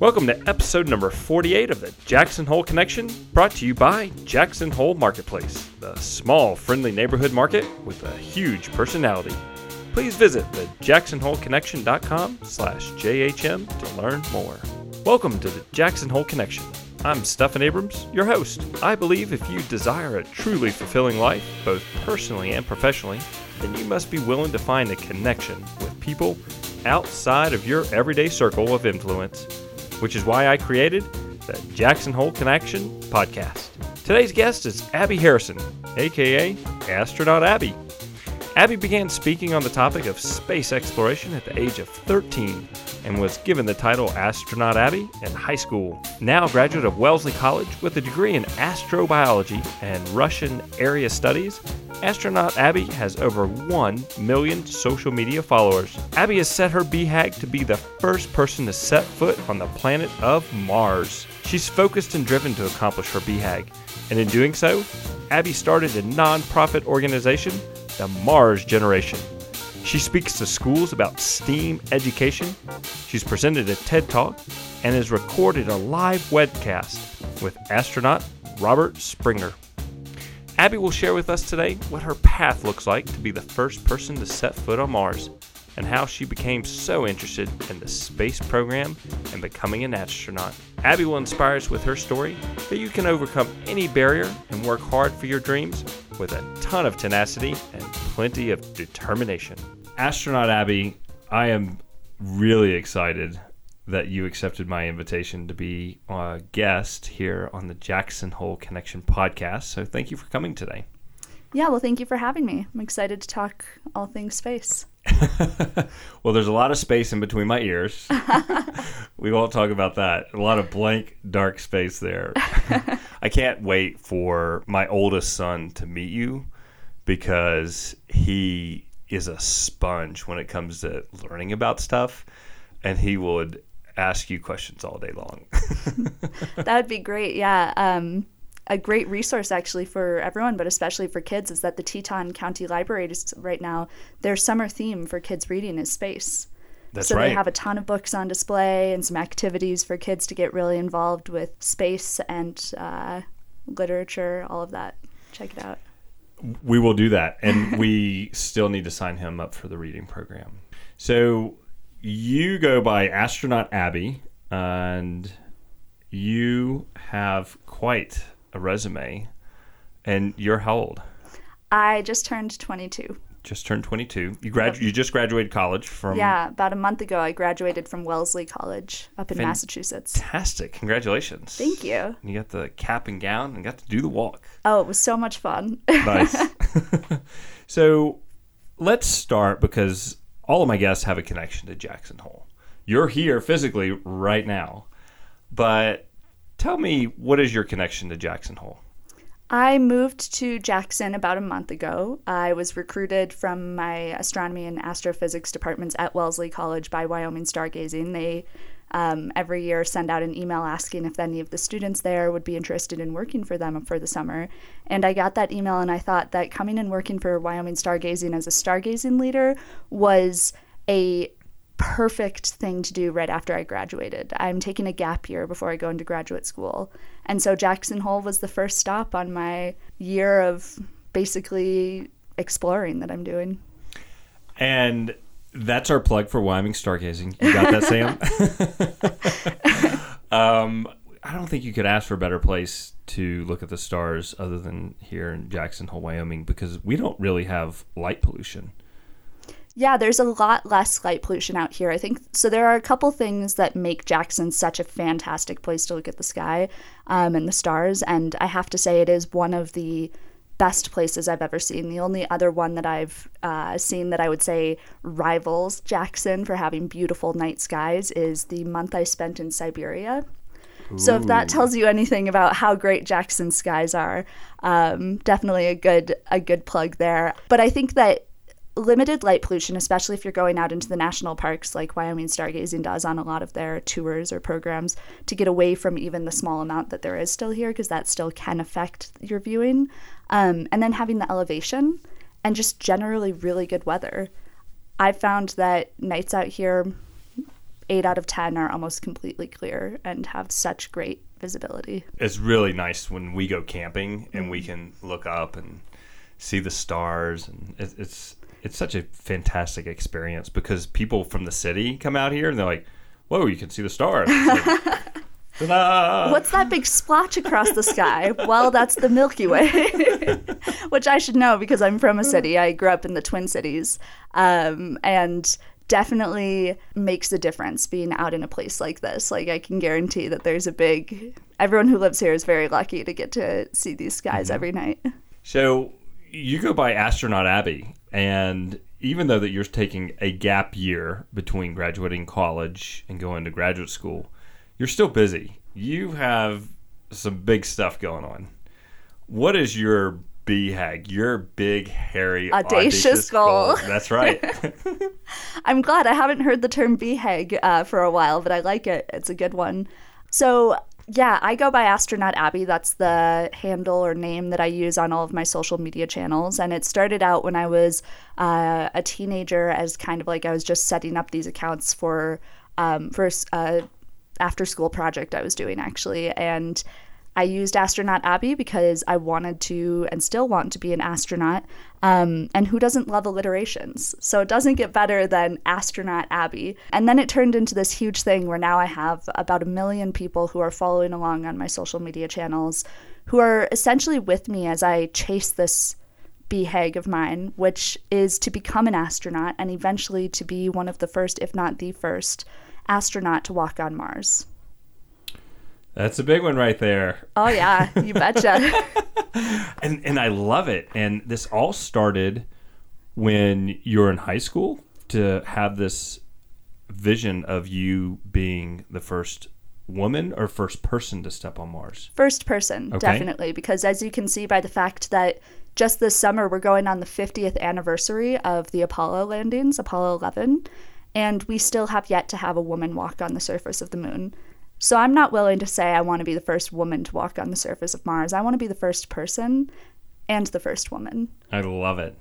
Welcome to episode number 48 of the Jackson Hole Connection, brought to you by Jackson Hole Marketplace, the small, friendly neighborhood market with a huge personality. Please visit the jacksonholeconnection.com slash JHM to learn more. Welcome to the Jackson Hole Connection. I'm Stephan Abrams, your host. I believe if you desire a truly fulfilling life, both personally and professionally, then you must be willing to find a connection with people outside of your everyday circle of influence which is why I created the Jackson Hole Connection podcast. Today's guest is Abby Harrison, aka Astronaut Abby. Abby began speaking on the topic of space exploration at the age of 13 and was given the title Astronaut Abby in high school. Now a graduate of Wellesley College with a degree in astrobiology and Russian area studies, Astronaut Abby has over 1 million social media followers. Abby has set her BHAG to be the first person to set foot on the planet of Mars. She's focused and driven to accomplish her BHAG, and in doing so, Abby started a non-profit organization, the Mars Generation. She speaks to schools about STEAM education. She's presented a TED Talk and has recorded a live webcast with astronaut Robert Springer. Abby will share with us today what her path looks like to be the first person to set foot on Mars and how she became so interested in the space program and becoming an astronaut. Abby will inspire us with her story that you can overcome any barrier and work hard for your dreams with a ton of tenacity and plenty of determination. Astronaut Abby, I am really excited that you accepted my invitation to be a guest here on the Jackson Hole Connection podcast. So thank you for coming today. Yeah, well, thank you for having me. I'm excited to talk all things space. well, there's a lot of space in between my ears. we won't talk about that. A lot of blank, dark space there. I can't wait for my oldest son to meet you because he is a sponge when it comes to learning about stuff. And he would ask you questions all day long. that would be great. Yeah. Um, a great resource actually for everyone, but especially for kids, is that the Teton County Library is right now their summer theme for kids reading is space. That's right. so right. they have a ton of books on display and some activities for kids to get really involved with space and uh, literature, all of that. Check it out. We will do that, and we still need to sign him up for the reading program. So you go by astronaut Abby, and you have quite a resume. And you're how old? I just turned 22. Just turned 22. You grad. You just graduated college from. Yeah, about a month ago, I graduated from Wellesley College up in Massachusetts. Fantastic! Congratulations. Thank you. You got the cap and gown and got to do the walk. Oh, it was so much fun. nice. so, let's start because all of my guests have a connection to Jackson Hole. You're here physically right now, but tell me what is your connection to Jackson Hole? I moved to Jackson about a month ago. I was recruited from my astronomy and astrophysics departments at Wellesley College by Wyoming Stargazing. They um, every year send out an email asking if any of the students there would be interested in working for them for the summer. And I got that email and I thought that coming and working for Wyoming Stargazing as a stargazing leader was a perfect thing to do right after I graduated. I'm taking a gap year before I go into graduate school. And so Jackson Hole was the first stop on my year of basically exploring that I'm doing. And that's our plug for Wyoming Stargazing. You got that, Sam? um, I don't think you could ask for a better place to look at the stars other than here in Jackson Hole, Wyoming, because we don't really have light pollution. Yeah, there's a lot less light pollution out here. I think so. There are a couple things that make Jackson such a fantastic place to look at the sky um, and the stars, and I have to say it is one of the best places I've ever seen. The only other one that I've uh, seen that I would say rivals Jackson for having beautiful night skies is the month I spent in Siberia. Ooh. So if that tells you anything about how great Jackson skies are, um, definitely a good a good plug there. But I think that limited light pollution, especially if you're going out into the national parks like Wyoming Stargazing does on a lot of their tours or programs, to get away from even the small amount that there is still here, because that still can affect your viewing. Um, and then having the elevation and just generally really good weather. I've found that nights out here, eight out of 10 are almost completely clear and have such great visibility. It's really nice when we go camping and we can look up and see the stars. And it's, it's, such a fantastic experience because people from the city come out here and they're like, whoa, you can see the stars. Like! What's that big splotch across the sky? Well, that's the Milky Way, which I should know because I'm from a city. I grew up in the Twin Cities. Um, and definitely makes a difference being out in a place like this. Like, I can guarantee that there's a big, everyone who lives here is very lucky to get to see these skies every night. So you go by Astronaut Abby, and even though that you're taking a gap year between graduating college and going to graduate school, you're still busy. You have some big stuff going on. What is your BHAG, your big, hairy, Audacious goal. That's right. I'm glad I haven't heard the term BHAG uh, for a while, but I like it. It's a good one. So, yeah, I go by Astronaut Abby. That's the handle or name that I use on all of my social media channels. And it started out when I was uh, a teenager as kind of like I was just setting up these accounts for um, for a after school project I was doing actually. And I used Astronaut Abby because I wanted to and still want to be an astronaut. Um, and who doesn't love alliterations? So it doesn't get better than Astronaut Abby. And then it turned into this huge thing where now I have about a million people who are following along on my social media channels who are essentially with me as I chase this BHAG of mine, which is to become an astronaut and eventually to be one of the first, if not the first, astronaut to walk on Mars. That's a big one right there. Oh, yeah, you betcha. And and I love it. And this all started when you're in high school to have this vision of you being the first woman or first person to step on Mars. First person, Okay. definitely, because as you can see by the fact that just this summer we're going on the 50th anniversary of the Apollo landings, Apollo 11, and we still have yet to have a woman walk on the surface of the moon. So I'm not willing to say I want to be the first woman to walk on the surface of Mars. I want to be the first person and the first woman. I love it.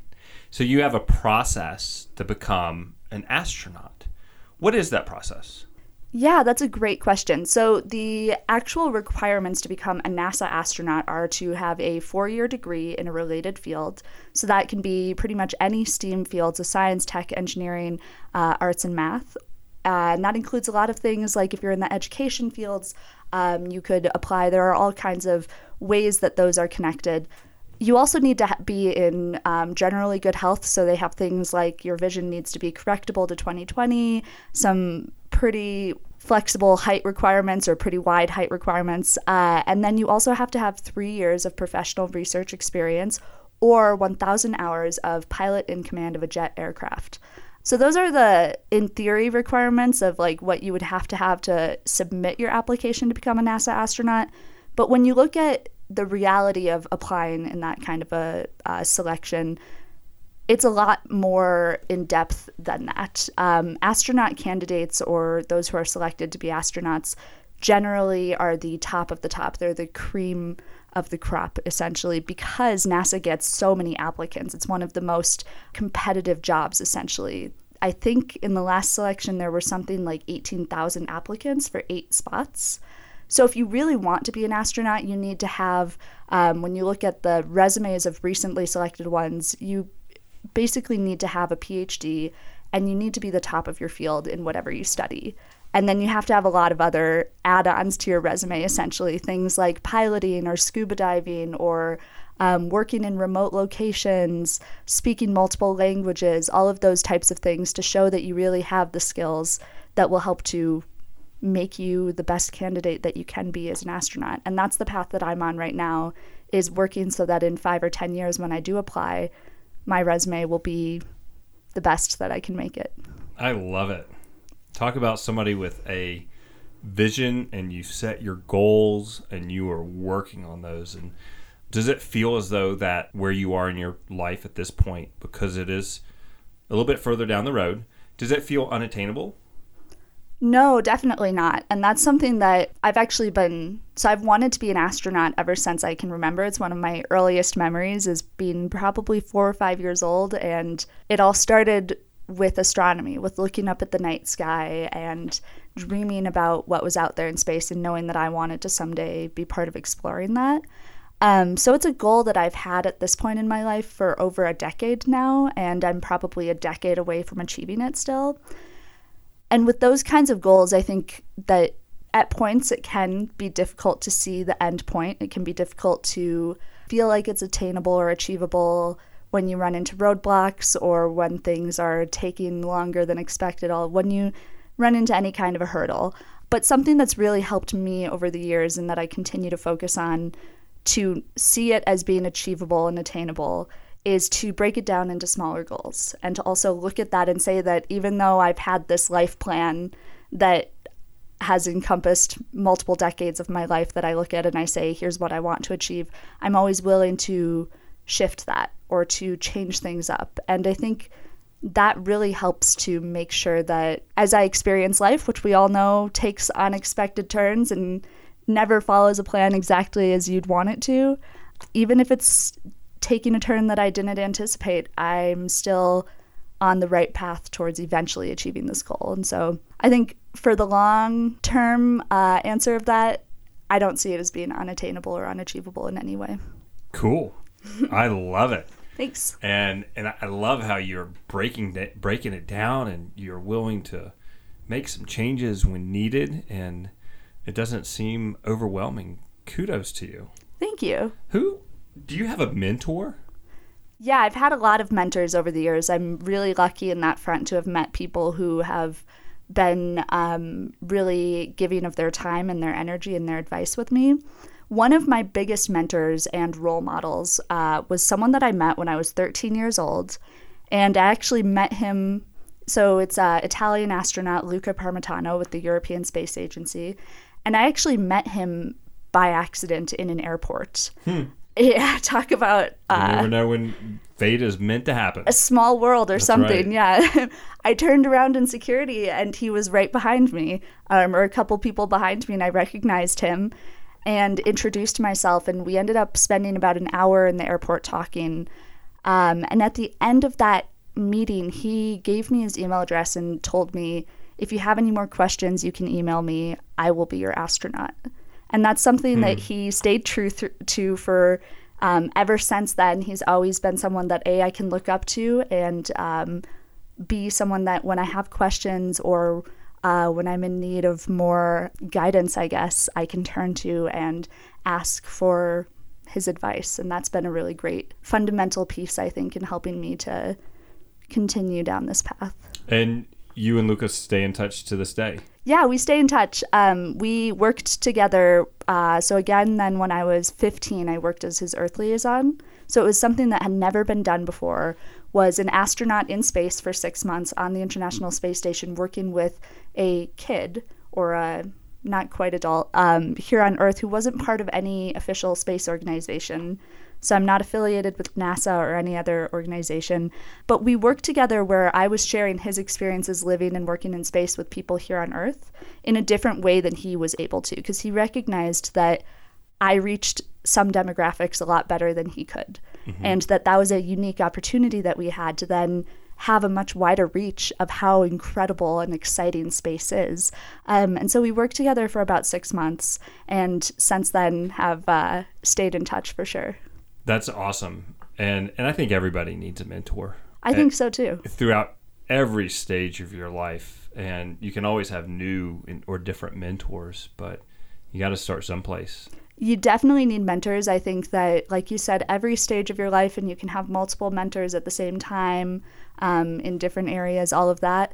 So you have a process to become an astronaut. What is that process? Yeah, that's a great question. So, the actual requirements to become a NASA astronaut are to have a four year degree in a related field. So, that can be pretty much any STEAM fields of science, tech, engineering, uh, arts, and math. Uh, and that includes a lot of things like if you're in the education fields, um, you could apply. There are all kinds of ways that those are connected. You also need to be in um, generally good health. So they have things like your vision needs to be correctable to 2020, some pretty flexible height requirements or pretty wide height requirements. Uh, and then you also have to have three years of professional research experience or 1,000 hours of pilot in command of a jet aircraft. So those are the in theory requirements of like what you would have to have to submit your application to become a NASA astronaut. But when you look at the reality of applying in that kind of a uh, selection, it's a lot more in depth than that. Um, astronaut candidates or those who are selected to be astronauts generally are the top of the top. They're the cream of the crop, essentially, because NASA gets so many applicants. It's one of the most competitive jobs, essentially. I think in the last selection, there were something like 18,000 applicants for eight spots. So, if you really want to be an astronaut, you need to have, um, when you look at the resumes of recently selected ones, you basically need to have a PhD and you need to be the top of your field in whatever you study. And then you have to have a lot of other add ons to your resume, essentially things like piloting or scuba diving or um, working in remote locations, speaking multiple languages, all of those types of things to show that you really have the skills that will help to make you the best candidate that you can be as an astronaut. And that's the path that I'm on right now is working so that in 5 or 10 years when I do apply, my resume will be the best that I can make it. I love it. Talk about somebody with a vision and you set your goals and you are working on those and does it feel as though that where you are in your life at this point because it is a little bit further down the road does it feel unattainable No, definitely not. And that's something that I've actually been so I've wanted to be an astronaut ever since I can remember. It's one of my earliest memories is being probably 4 or 5 years old and it all started with astronomy, with looking up at the night sky and dreaming about what was out there in space and knowing that I wanted to someday be part of exploring that. Um, so it's a goal that I've had at this point in my life for over a decade now, and I'm probably a decade away from achieving it still. And with those kinds of goals, I think that at points it can be difficult to see the end point. It can be difficult to feel like it's attainable or achievable when you run into roadblocks or when things are taking longer than expected, all when you run into any kind of a hurdle. But something that's really helped me over the years and that I continue to focus on to see it as being achievable and attainable is to break it down into smaller goals and to also look at that and say that even though I've had this life plan that has encompassed multiple decades of my life that I look at and I say, here's what I want to achieve, I'm always willing to shift that or to change things up. And I think that really helps to make sure that as I experience life, which we all know takes unexpected turns and never follows a plan exactly as you'd want it to, even if it's taking a turn that I didn't anticipate, I'm still on the right path towards eventually achieving this goal. And so I think for the long term uh, answer of that, I don't see it as being unattainable or unachievable in any way. Cool. I love it. Thanks. And and I love how you're breaking it breaking it down and you're willing to make some changes when needed and it doesn't seem overwhelming. Kudos to you. Thank you. Who do you have a mentor? Yeah, I've had a lot of mentors over the years. I'm really lucky in that front to have met people who have been um, really giving of their time and their energy and their advice with me. One of my biggest mentors and role models uh, was someone that I met when I was 13 years old. And I actually met him. So it's uh, Italian astronaut Luca Parmitano with the European Space Agency. And I actually met him by accident in an airport. Hmm. Yeah, talk about. Uh, you never know when fate is meant to happen. A small world or That's something. right. Yeah. I turned around in security and he was right behind me, um, or a couple people behind me, and I recognized him and introduced myself. And we ended up spending about an hour in the airport talking. Um, and at the end of that meeting, he gave me his email address and told me, if you have any more questions, you can email me. I will be your astronaut. And that's something that he stayed true th- to for um, ever since then. He's always been someone that A, I can look up to, and um, B, someone that when I have questions or uh, when I'm in need of more guidance, I guess, I can turn to and ask for his advice. And that's been a really great fundamental piece, I think, in helping me to continue down this path. And you and Lucas stay in touch to this day. Yeah, we stay in touch. Um, we worked together. Uh, so, again, then when I was 15, I worked as his Earth liaison. So, it was something that had never been done before was an astronaut in space for six months on the International Space Station working with a kid or a not quite adult um, here on Earth who wasn't part of any official space organization. So I'm not affiliated with NASA or any other organization. But we worked together where I was sharing his experiences living and working in space with people here on Earth in a different way than he was able to, because he recognized that I reached some demographics a lot better than he could. And that that was a unique opportunity that we had to then have a much wider reach of how incredible and exciting space is. Um, and so we worked together for about six months, and since then have uh, stayed in touch for sure. That's awesome. And and I think everybody needs a mentor. I think so too. throughout every stage of your life and you can always have new or different mentors but you got to start someplace You definitely need mentors. I think that, like you said, every stage of your life, and you can have multiple mentors at the same time um, in different areas, all of that.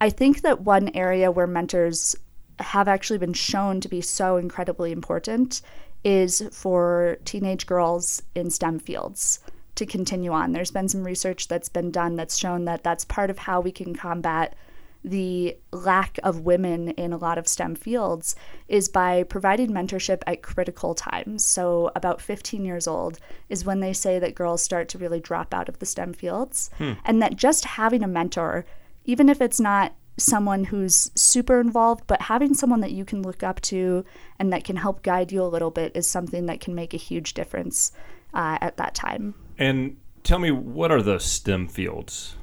I think that one area where mentors have actually been shown to be so incredibly important is for teenage girls in STEM fields to continue on. There's been some research that's been done that's shown that that's part of how we can combat the lack of women in a lot of STEM fields is by providing mentorship at critical times. So, about 15 years old is when they say that girls start to really drop out of the STEM fields, and that just having a mentor, even if it's not someone who's super involved, but having someone that you can look up to and that can help guide you a little bit is something that can make a huge difference uh, at that time. And tell me, what are the STEM fields?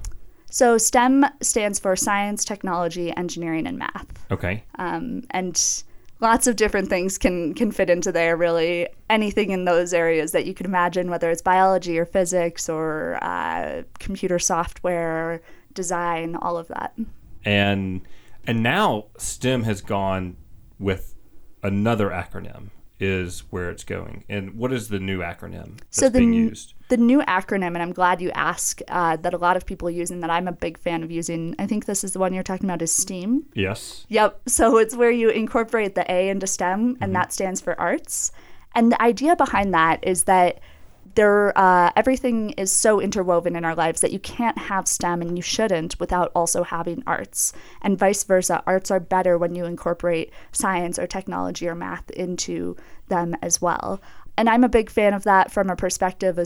So, STEM stands for science, technology, engineering, and math. Okay. Um, and lots of different things can can fit into there really anything in those areas that you could imagine whether it's biology or physics or uh, computer software design all of that and and now STEM has gone with another acronym is where it's going. And what is the new acronym that's so the, being used? The new acronym, and I'm glad you asked, uh, that a lot of people use and that I'm a big fan of using. I think this is the one you're talking about is STEAM. Yes. Yep. So it's where you incorporate the A into STEM, and mm-hmm. that stands for arts. And the idea behind that is that there uh, everything is so interwoven in our lives that you can't have STEM and you shouldn't without also having arts, and vice versa. Arts are better when you incorporate science or technology or math into them as well. And I'm a big fan of that from a perspective,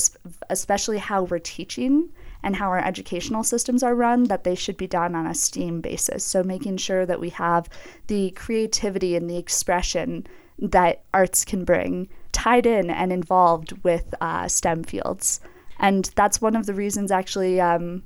especially how we're teaching and how our educational systems are run, that they should be done on a STEAM basis. So making sure that we have the creativity and the expression that arts can bring tied in and involved with uh, STEM fields. And that's one of the reasons, actually, um,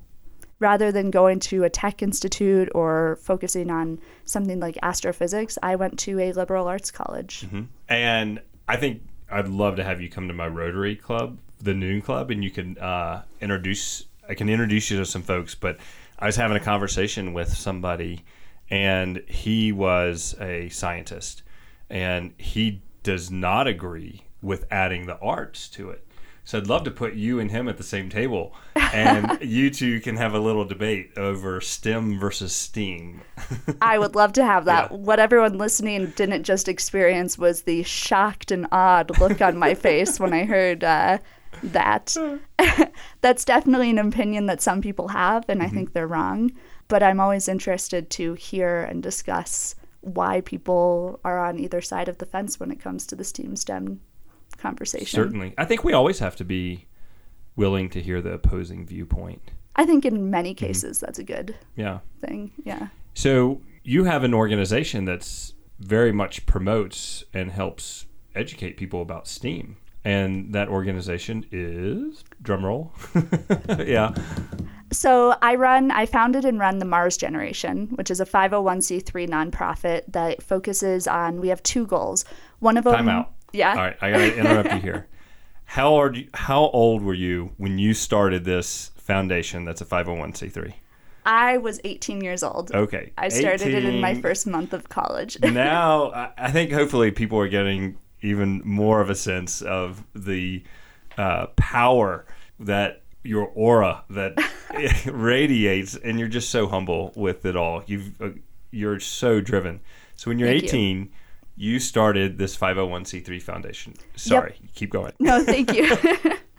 rather than going to a tech institute or focusing on something like astrophysics, I went to a liberal arts college. Mm-hmm. And I think I'd love to have you come to my Rotary Club, the Noon Club, and you can uh, introduce. I can introduce you to some folks. But I was having a conversation with somebody, and he was a scientist, and he does not agree with adding the arts to it. So I'd love to put you and him at the same table, and you two can have a little debate over STEM versus STEAM. I would love to have that. Yeah. What everyone listening didn't just experience was the shocked and awed look on my face when I heard uh, that. That's definitely an opinion that some people have, and mm-hmm. I think they're wrong. But I'm always interested to hear and discuss why people are on either side of the fence when it comes to the STEAM STEM conversation. Certainly. I think we always have to be willing to hear the opposing viewpoint. I think in many mm-hmm. cases mm-hmm. that's a good yeah thing. Yeah. So you have an organization that's very much promotes and helps educate people about STEAM. And that organization is drumroll. yeah. So I run, I founded and run the Mars Generation, which is a 501c3 nonprofit that focuses on. We have two goals. One of them. Time out. Yeah. All right, I gotta interrupt you here. How old? How old were you when you started this foundation? That's a 501c3. I was 18 years old. Okay. I started 18. it in my first month of college. now, I think hopefully people are getting even more of a sense of the uh, power that your aura that radiates, and you're just so humble with it all. You've uh, you're so driven. So when you're Thank 18, you. you. started this 501c3 foundation. Sorry, yep. keep going. No, thank you.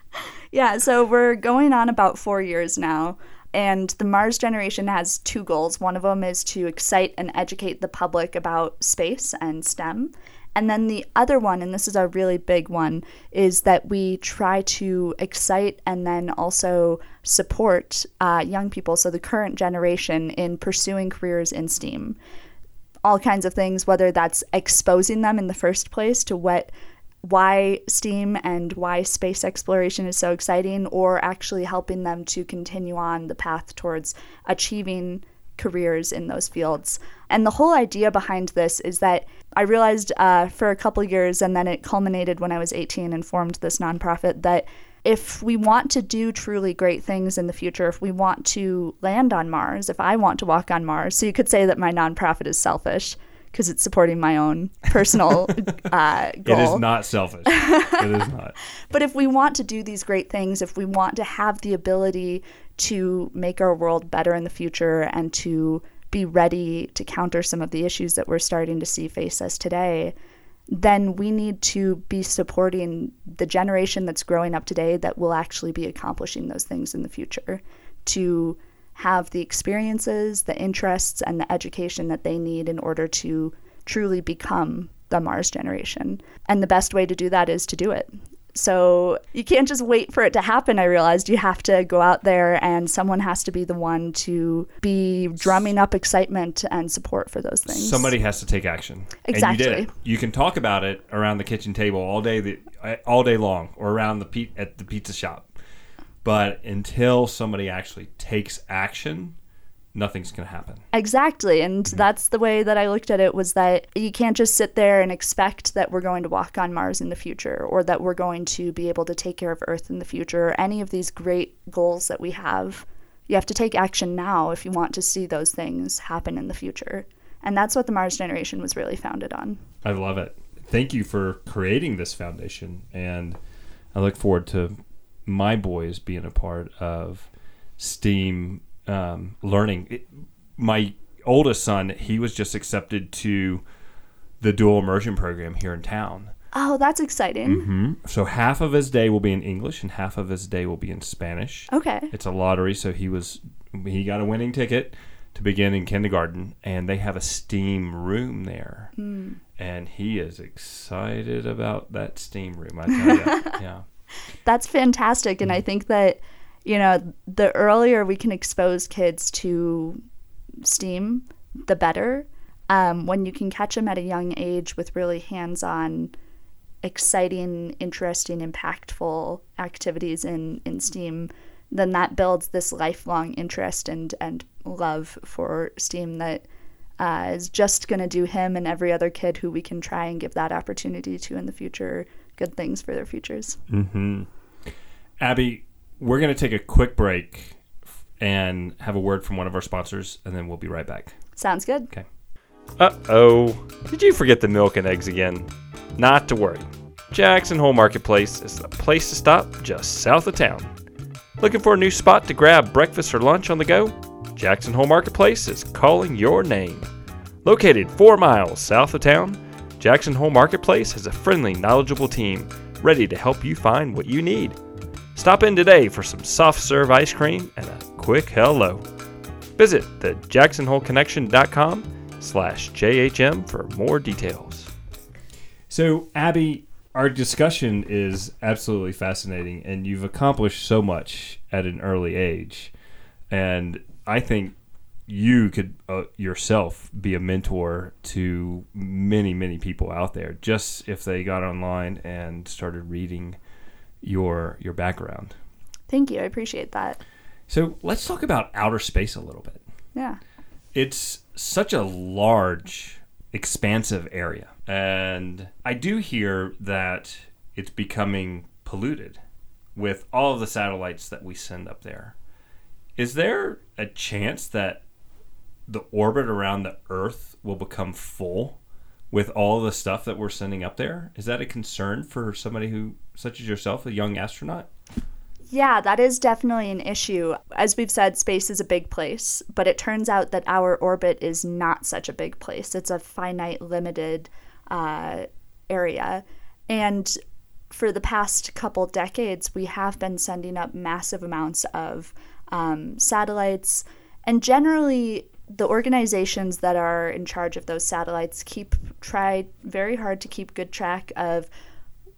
yeah, so we're going on about four years now. And the Mars generation has two goals. One of them is to excite and educate the public about space and STEM. And then the other one, and this is a really big one, is that we try to excite and then also support uh, young people, so the current generation, in pursuing careers in STEAM. All kinds of things, whether that's exposing them in the first place to what why STEAM and why space exploration is so exciting, or actually helping them to continue on the path towards achieving careers in those fields. And the whole idea behind this is that I realized uh, for a couple years, and then it culminated when I was 18 and formed this nonprofit, that if we want to do truly great things in the future, if we want to land on Mars, if I want to walk on Mars, so you could say that my nonprofit is selfish because it's supporting my own personal uh, goal. It is not selfish. it is not. But if we want to do these great things, if we want to have the ability to make our world better in the future and to be ready to counter some of the issues that we're starting to see face us today, then we need to be supporting the generation that's growing up today that will actually be accomplishing those things in the future to have the experiences, the interests, and the education that they need in order to truly become the Mars generation. And the best way to do that is to do it So you can't just wait for it to happen. I realized you have to go out there and someone has to be the one to be drumming up excitement and support for those things. Somebody has to take action. Exactly. And you did it. You can talk about it around the kitchen table all day, the, all day long, or around the pe- at the pizza shop. But until somebody actually takes action, nothing's going to happen. Exactly. And mm-hmm. that's the way that I looked at it was that you can't just sit there and expect that we're going to walk on Mars in the future or that we're going to be able to take care of Earth in the future or any of these great goals that we have. You have to take action now if you want to see those things happen in the future. And that's what the Mars generation was really founded on. I love it. Thank you for creating this foundation and I look forward to my boys being a part of STEAM um, learning. It, my oldest son, he was just accepted to the dual immersion program here in town. Oh, that's exciting. Mm-hmm. So half of his day will be in English and half of his day will be in Spanish. Okay. It's a lottery, so he was he got a winning ticket to begin in kindergarten, and they have a STEAM room there, mm. and he is excited about that STEAM room. I tell you, yeah. That's fantastic. And I mm-hmm. think that, you know, the earlier we can expose kids to STEAM, the better. Um, when you can catch them at a young age with really hands on, exciting, interesting, impactful activities in, in STEAM, then that builds this lifelong interest and, and love for STEAM that uh, is just going to do him and every other kid who we can try and give that opportunity to in the future good things for their futures. Mm-hmm. Abby, we're going to take a quick break and have a word from one of our sponsors, and then we'll be right back. Sounds good. Okay. Uh oh. Did you forget the milk and eggs again? Not to worry. Jackson Hole Marketplace is the place to stop just south of town. Looking for a new spot to grab breakfast or lunch on the go? Jackson Hole Marketplace is calling your name. Located four miles south of town, Jackson Hole Marketplace has a friendly, knowledgeable team ready to help you find what you need. Stop in today for some soft serve ice cream and a quick hello. Visit the jacksonholeconnection.com slash JHM for more details. So, Abby, our discussion is absolutely fascinating, and you've accomplished so much at an early age. And I think you could uh, yourself be a mentor to many many people out there just if they got online and started reading your your background. Thank you. I appreciate that. So let's talk about outer space a little bit. Yeah. It's such a large expansive area and i do hear that it's becoming polluted with all of the satellites that we send up there. Is there a chance that the orbit around the Earth will become full with all the stuff that we're sending up there? Is that a concern for somebody who, such as yourself, a young astronaut? Yeah, that is definitely an issue. As we've said, space is a big place, but it turns out that our orbit is not such a big place. It's a finite, limited uh, area. And for the past couple decades, we have been sending up massive amounts of um, satellites. And generally, the organizations that are in charge of those satellites keep try very hard to keep good track of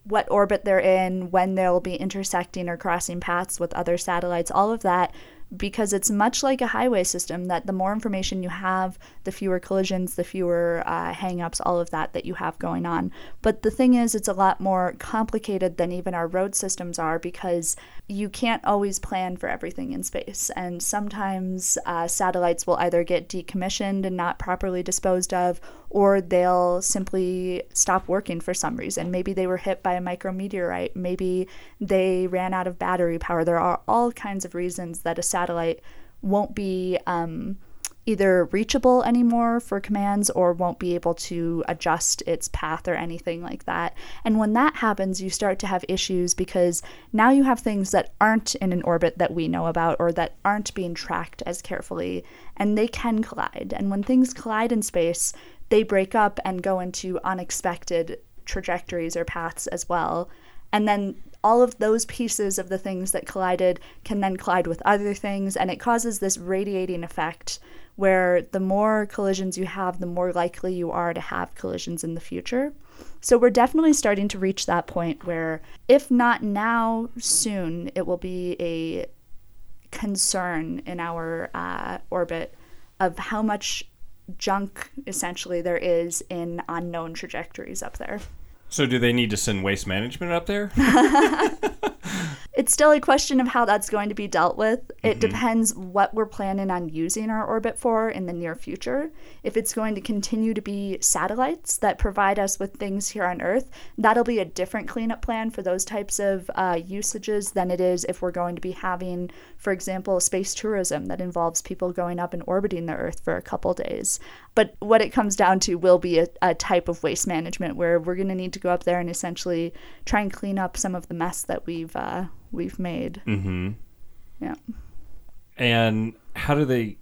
what orbit they're in, when they'll be intersecting or crossing paths with other satellites, all of that because it's much like a highway system that the more information you have, the fewer collisions, the fewer uh, hangups, all of that that you have going on. But the thing is, it's a lot more complicated than even our road systems are because you can't always plan for everything in space. And sometimes uh, satellites will either get decommissioned and not properly disposed of, or they'll simply stop working for some reason. Maybe they were hit by a micrometeorite, maybe they ran out of battery power. There are all kinds of reasons that a satellite won't be um, either reachable anymore for commands or won't be able to adjust its path or anything like that. And when that happens, you start to have issues because now you have things that aren't in an orbit that we know about or that aren't being tracked as carefully, and they can collide. And when things collide in space, they break up and go into unexpected trajectories or paths as well. And then all of those pieces of the things that collided can then collide with other things, and it causes this radiating effect where the more collisions you have, the more likely you are to have collisions in the future. So we're definitely starting to reach that point where, if not now, soon, it will be a concern in our uh, orbit of how much junk essentially there is in unknown trajectories up there. So, do they need to send waste management up there? it's still a question of how that's going to be dealt with. It mm-hmm. depends what we're planning on using our orbit for in the near future. If it's going to continue to be satellites that provide us with things here on Earth, that'll be a different cleanup plan for those types of uh, usages than it is if we're going to be having, for example, space tourism that involves people going up and orbiting the Earth for a couple days. But what it comes down to will be a, a type of waste management where we're going to need to go up there and essentially try and clean up some of the mess that we've uh, we've made. Mm-hmm. Yeah. And how do they,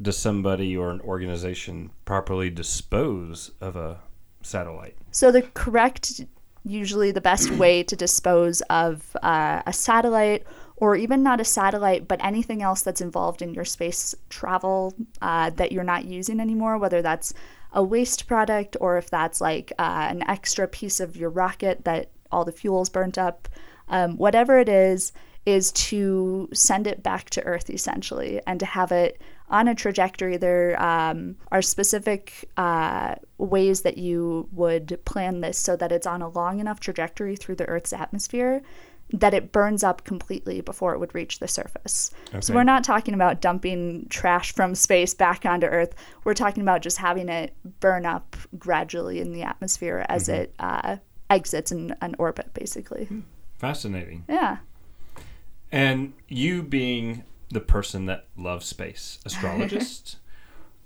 does somebody or an organization properly dispose of a satellite? So the correct, usually the best way to dispose of uh, a satellite or even not a satellite, but anything else that's involved in your space travel uh, that you're not using anymore, whether that's a waste product or if that's like uh, an extra piece of your rocket that all the fuel's burnt up, um, whatever it is, is to send it back to Earth essentially and to have it on a trajectory. There um, are specific uh, ways that you would plan this so that it's on a long enough trajectory through the Earth's atmosphere that it burns up completely before it would reach the surface. Okay. So we're not talking about dumping trash from space back onto Earth. We're talking about just having it burn up gradually in the atmosphere as mm-hmm. it uh, exits an, an orbit, basically. Hmm. Fascinating. Yeah. And you being the person that loves space, astrologist,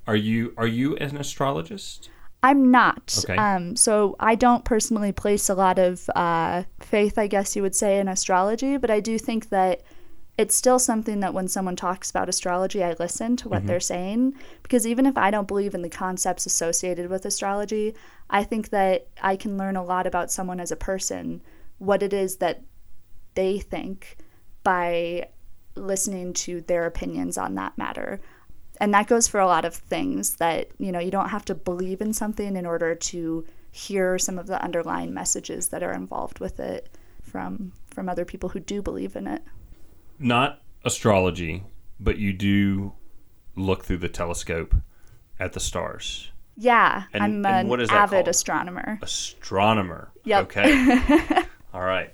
are you are you an astrologist? I'm not. Okay. Um, so I don't personally place a lot of uh, faith, I guess you would say, in astrology, but I do think that it's still something that when someone talks about astrology, I listen to what mm-hmm. they're saying. Because even if I don't believe in the concepts associated with astrology, I think that I can learn a lot about someone as a person, what it is that they think by listening to their opinions on that matter and that goes for a lot of things that you know you don't have to believe in something in order to hear some of the underlying messages that are involved with it from from other people who do believe in it. Not astrology but you do look through the telescope at the stars. Yeah and, i'm and an avid called? astronomer. Astronomer yep. okay. All right.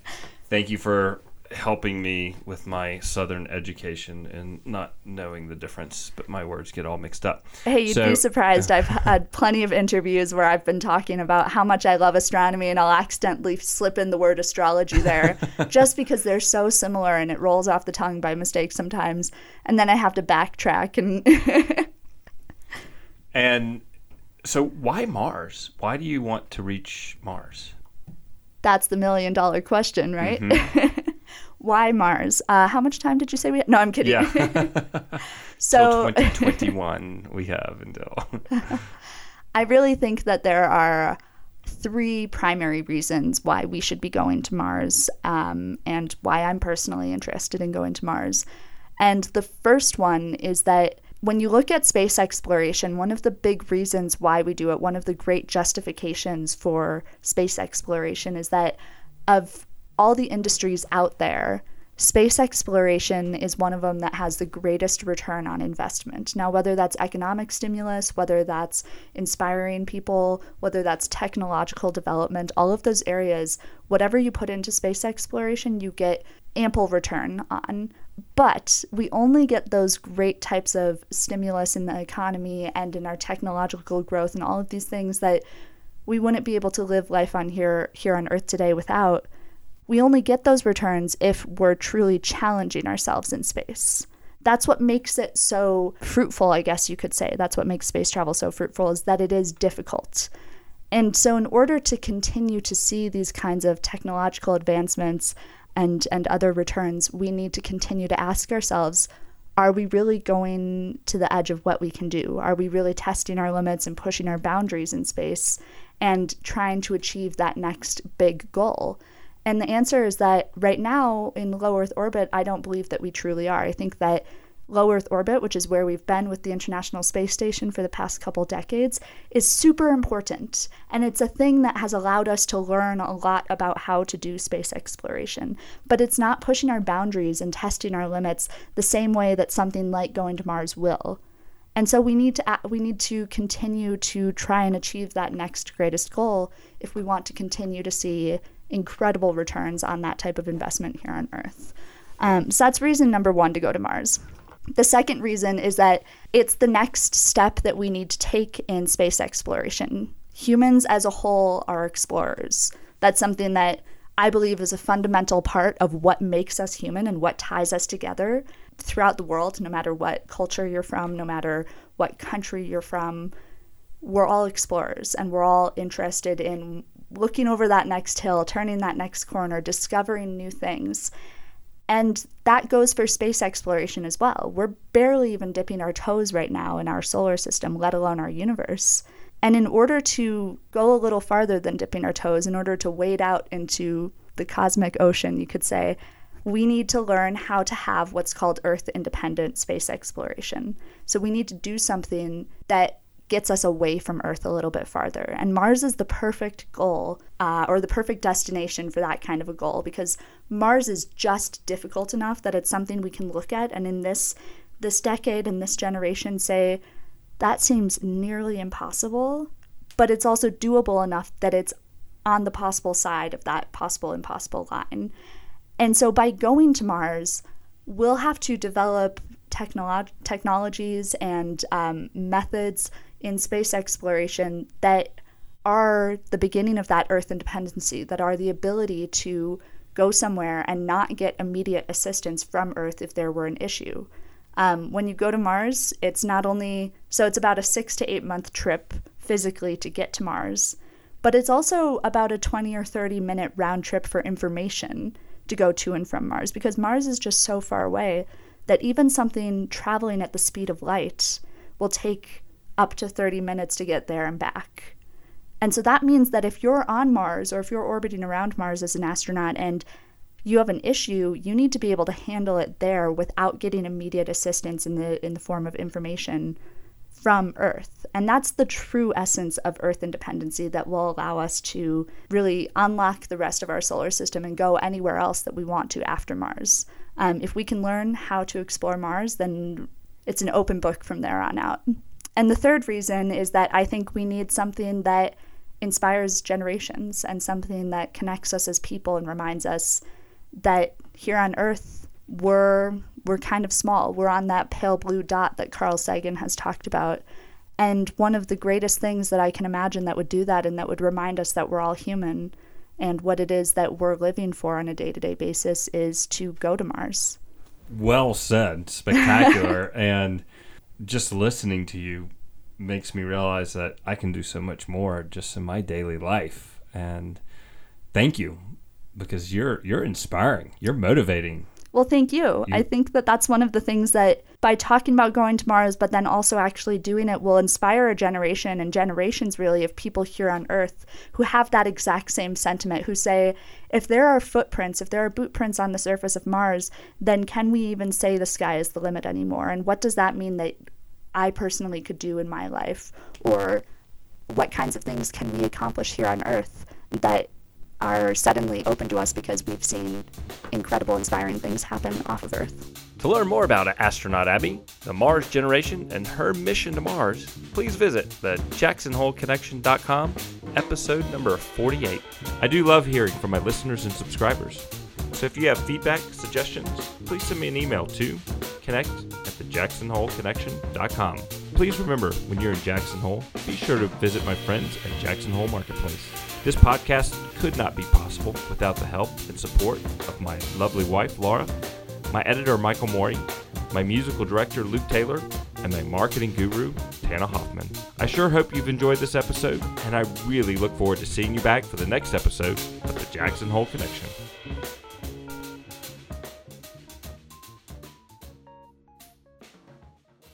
Thank you for helping me with my southern education and not knowing the difference but my words get all mixed up. Hey you'd so, be surprised. I've had plenty of interviews where i've been talking about how much i love astronomy and i'll accidentally slip in the word astrology there just because they're so similar and it rolls off the tongue by mistake sometimes. And then i have to backtrack and and so why mars? Why do you want to reach mars? That's the million dollar question right? Mm-hmm. Why Mars? Uh, how much time did you say we had? No, I'm kidding. Yeah. so 2021 we have until. I really think that there are three primary reasons why we should be going to Mars um, and why I'm personally interested in going to Mars. And the first one is that when you look at space exploration, one of the big reasons why we do it, one of the great justifications for space exploration is that of all the industries out there, space exploration is one of them that has the greatest return on investment. Now, whether that's economic stimulus, whether that's inspiring people, whether that's technological development, all of those areas, whatever you put into space exploration, you get ample return on. But we only get those great types of stimulus in the economy and in our technological growth and all of these things that we wouldn't be able to live life on here here on earth today without we only get those returns if we're truly challenging ourselves in space. That's what makes it so fruitful, I guess you could say. That's what makes space travel so fruitful is that it is difficult. And so in order to continue to see these kinds of technological advancements and and other returns, we need to continue to ask ourselves are we really going to the edge of what we can do? Are we really testing our limits and pushing our boundaries in space and trying to achieve that next big goal? And the answer is that right now in low Earth orbit, I don't believe that we truly are. I think that low Earth orbit, which is where we've been with the International Space Station for the past couple decades, is super important. And it's a thing that has allowed us to learn a lot about how to do space exploration. But it's not pushing our boundaries and testing our limits the same way that something like going to Mars will. And so we need to we need to continue to try and achieve that next greatest goal if we want to continue to see incredible returns on that type of investment here on Earth. Um, so that's reason number one to go to Mars. The second reason is that it's the next step that we need to take in space exploration. Humans as a whole are explorers. That's something that I believe is a fundamental part of what makes us human and what ties us together throughout the world, no matter what culture you're from, no matter what country you're from. We're all explorers and we're all interested in looking over that next hill, turning that next corner, discovering new things. And that goes for space exploration as well. We're barely even dipping our toes right now in our solar system, let alone our universe. And in order to go a little farther than dipping our toes, in order to wade out into the cosmic ocean, you could say, we need to learn how to have what's called Earth independent space exploration. So we need to do something that gets us away from Earth a little bit farther. And Mars is the perfect goal uh, or the perfect destination for that kind of a goal because Mars is just difficult enough that it's something we can look at and in this this decade and this generation say that seems nearly impossible, but it's also doable enough that it's on the possible side of that possible impossible line. And so by going to Mars, we'll have to develop technolo- technologies and um, methods in space exploration that are the beginning of that Earth independency, that are the ability to go somewhere and not get immediate assistance from Earth if there were an issue. Um, when you go to Mars, it's not only so it's about a six to eight month trip physically to get to Mars, but it's also about a 20 or 30 minute round trip for information to go to and from Mars because Mars is just so far away that even something traveling at the speed of light will take up to 30 minutes to get there and back. And so that means that if you're on Mars or if you're orbiting around Mars as an astronaut and you have an issue, you need to be able to handle it there without getting immediate assistance in the in the form of information from Earth. And that's the true essence of Earth independency that will allow us to really unlock the rest of our solar system and go anywhere else that we want to after Mars. Um, if we can learn how to explore Mars, then it's an open book from there on out. And the third reason is that I think we need something that inspires generations and something that connects us as people and reminds us that here on earth we're we're kind of small. We're on that pale blue dot that Carl Sagan has talked about. And one of the greatest things that I can imagine that would do that and that would remind us that we're all human and what it is that we're living for on a day-to-day basis is to go to Mars. Well said. Spectacular. and just listening to you makes me realize that I can do so much more just in my daily life. And thank you because you're you're inspiring. You're motivating. Well, thank you. you. I think that that's one of the things that by talking about going to Mars, but then also actually doing it will inspire a generation and generations really of people here on Earth who have that exact same sentiment, who say, if there are footprints, if there are boot prints on the surface of Mars, then can we even say the sky is the limit anymore? And what does that mean that I personally could do in my life? Or what kinds of things can we accomplish here on Earth that are suddenly open to us because we've seen incredible, inspiring things happen off of Earth. To learn more about Astronaut Abby, the Mars generation, and her mission to Mars, please visit the JacksonHoleConnection.com, episode number 48. I do love hearing from my listeners and subscribers. So if you have feedback, suggestions, please send me an email to connect at thejacksonholeconnection.com. Please remember, when you're in Jackson Hole, be sure to visit my friends at Jackson Hole Marketplace. This podcast could not be possible without the help and support of my lovely wife, Laura, my editor, Michael Moeri, my musical director, Luke Taylor, and my marketing guru, Tana Hoffman. I sure hope you've enjoyed this episode, and I really look forward to seeing you back for the next episode of the Jackson Hole Connection.